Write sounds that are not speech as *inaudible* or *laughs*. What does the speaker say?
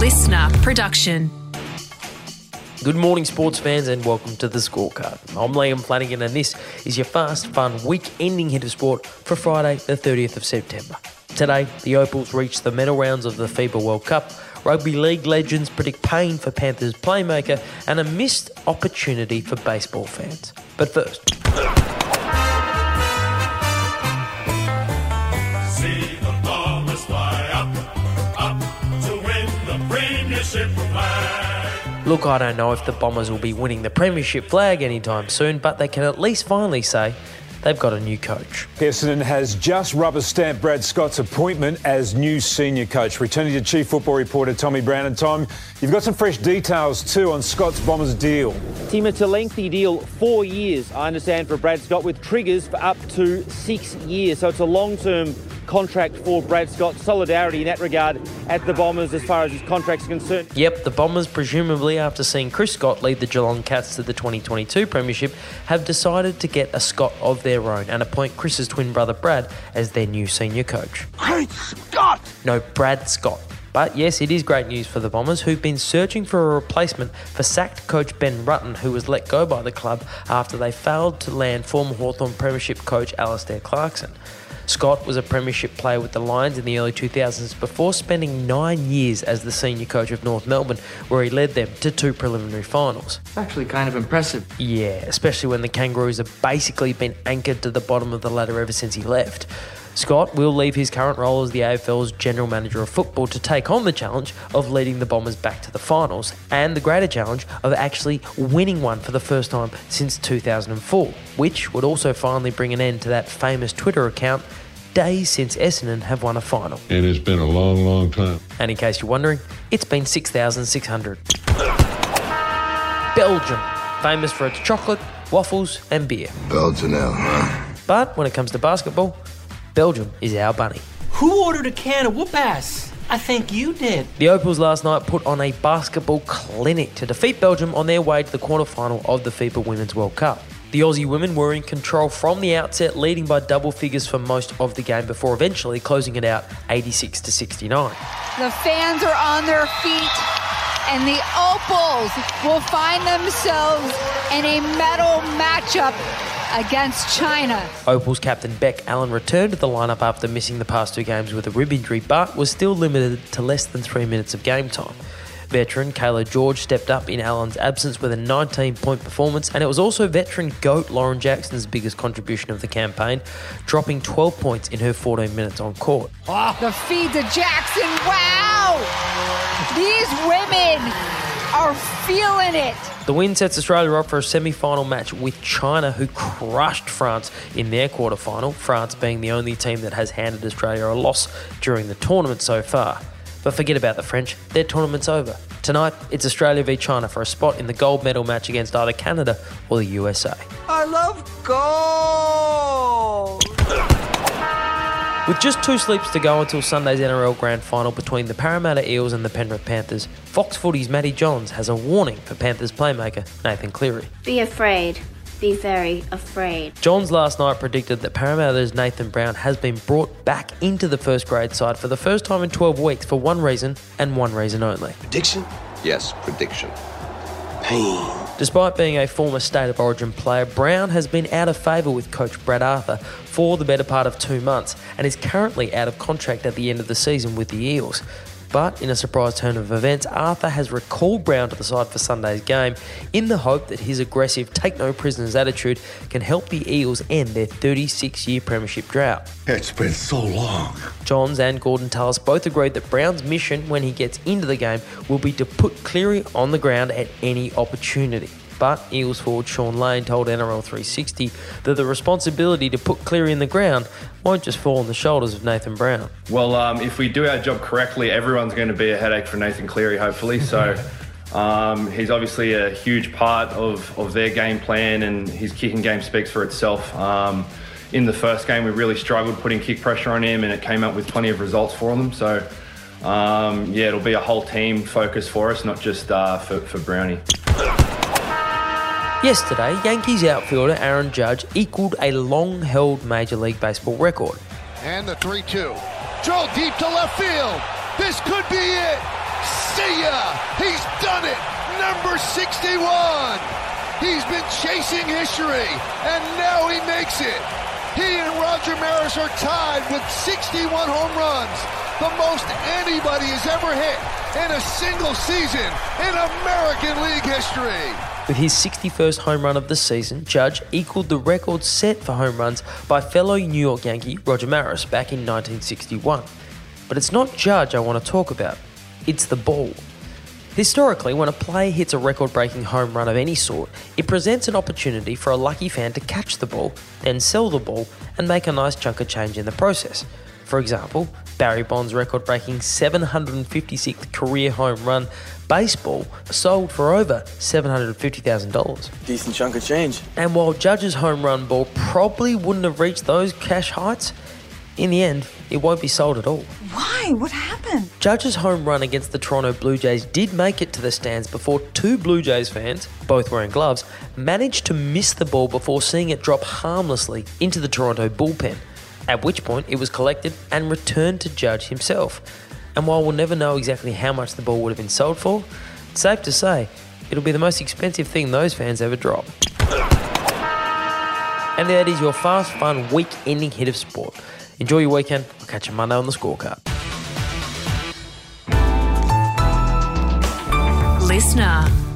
listener production. Good morning, sports fans, and welcome to the scorecard. I'm Liam Flanagan, and this is your fast, fun, week ending hit of sport for Friday, the 30th of September. Today, the Opals reach the medal rounds of the FIBA World Cup. Rugby league legends predict pain for Panthers playmaker and a missed opportunity for baseball fans. But first, look, I don't know if the Bombers will be winning the Premiership flag anytime soon, but they can at least finally say they've got a new coach. Essendon has just rubber stamped Brad Scott's appointment as new senior coach. Returning to Chief Football reporter Tommy Browne. And Tom, you've got some fresh details too on Scott's Bombers deal. Tim, it's a lengthy deal, four years, I understand, for Brad Scott, with triggers for up to six years. So it's a long term contract for Brad Scott. Solidarity in that regard at the Bombers as far as his contract's concerned. Yep, the Bombers, presumably after seeing Chris Scott lead the Geelong Cats to the 2022 Premiership, have decided to get a Scott of their own and appoint Chris's twin brother Brad as their new senior coach. Great Scott! No, Brad Scott. But yes, it is great news for the Bombers, who've been searching for a replacement for sacked coach Ben Rutten, who was let go by the club after they failed to land former Hawthorn Premiership coach Alastair Clarkson. Scott was a Premiership player with the Lions in the early 2000s before spending nine years as the senior coach of North Melbourne, where he led them to two preliminary finals. It's actually kind of impressive. Yeah, especially when the Kangaroos have basically been anchored to the bottom of the ladder ever since he left. Scott will leave his current role as the AFL's general manager of football to take on the challenge of leading the Bombers back to the finals and the greater challenge of actually winning one for the first time since 2004, which would also finally bring an end to that famous Twitter account days since Essendon have won a final. and it's been a long, long time. And in case you're wondering, it's been 6,600. Belgium, famous for its chocolate, waffles, and beer. Belgian now, huh? But when it comes to basketball, Belgium is our bunny. Who ordered a can of whoop ass? I think you did. The Opals last night put on a basketball clinic to defeat Belgium on their way to the quarterfinal of the FIBA Women's World Cup. The Aussie women were in control from the outset, leading by double figures for most of the game before eventually closing it out 86 to 69. The fans are on their feet, and the Opals will find themselves in a medal matchup against China. Opals captain Bec Allen returned to the lineup after missing the past two games with a rib injury, but was still limited to less than three minutes of game time. Veteran Cayla George stepped up in Allen's absence with a 19 point performance, and it was also veteran GOAT Lauren Jackson's biggest contribution of the campaign, dropping 12 points in her 14 minutes on court. The feed to Jackson. Wow! These women are feeling it. The win sets Australia up for a semi final match with China, who crushed France in their quarter final, France being the only team that has handed Australia a loss during the tournament so far. But forget about the French, their tournament's over. Tonight, it's Australia v China for a spot in the gold medal match against either Canada or the USA. I love gold. With just two sleeps to go until Sunday's NRL Grand Final between the Parramatta Eels and the Penrith Panthers, Fox Footy's Matty Johns has a warning for Panthers playmaker Nathan Cleary. Be afraid. Be very afraid. Johns last night predicted that Parramatta's Nathan Brown has been brought back into the first grade side for the first time in 12 weeks for one reason and one reason only. Prediction? Yes, prediction. Pain. Despite being a former State of Origin player, Brown has been out of favour with coach Brad Arthur for the better part of two months and is currently out of contract at the end of the season with the Eels. But in a surprise turn of events, Arthur has recalled Brown to the side for Sunday's game in the hope that his aggressive take no prisoners attitude can help the Eels end their 36 year premiership drought. It's been so long. Johns and Gorden Tallis both agreed that Brown's mission when he gets into the game will be to put Cleary on the ground at any opportunity. But Eels forward Shaun Lane told NRL 360 that the responsibility to put Cleary in the ground won't just fall on the shoulders of Nathan Brown. Well, um, if we do our job correctly, everyone's going to be a headache for Nathan Cleary, hopefully. So *laughs* um, he's obviously a huge part of, of their game plan, and his kicking game speaks for itself. Um, in the first game, we really struggled putting kick pressure on him, and it came up with plenty of results for them. So, um, yeah, it'll be a whole team focus for us, not just uh, for, for Brownie. Yesterday, Yankees outfielder Aaron Judge equaled a long held Major League Baseball record. And the 3 2. Drill deep to left field. This could be it. See ya! He's done it! Number 61! He's been chasing history, and now he makes it. He and Roger Maris are tied with 61 home runs, the most anybody has ever hit in a single season in American League history. With his 61st home run of the season, Judge equaled the record set for home runs by fellow New York Yankee Roger Maris back in 1961. But it's not Judge I want to talk about, it's the ball. Historically, when a player hits a record breaking home run of any sort, it presents an opportunity for a lucky fan to catch the ball, then sell the ball, and make a nice chunk of change in the process. For example, Barry Bonds' record breaking 756th career home run baseball sold for over $750,000. Decent chunk of change. And while Judge's home run ball probably wouldn't have reached those cash heights, in the end, it won't be sold at all. Why? What happened? Judge's home run against the Toronto Blue Jays did make it to the stands before two Blue Jays fans, both wearing gloves, managed to miss the ball before seeing it drop harmlessly into the Toronto bullpen, at which point it was collected and returned to Judge himself. And while we'll never know exactly how much the ball would have been sold for, it's safe to say it'll be the most expensive thing those fans ever drop. And that is your fast, fun, week ending hit of sport. Enjoy your weekend. I'll catch you Monday on the scorecard. Listener.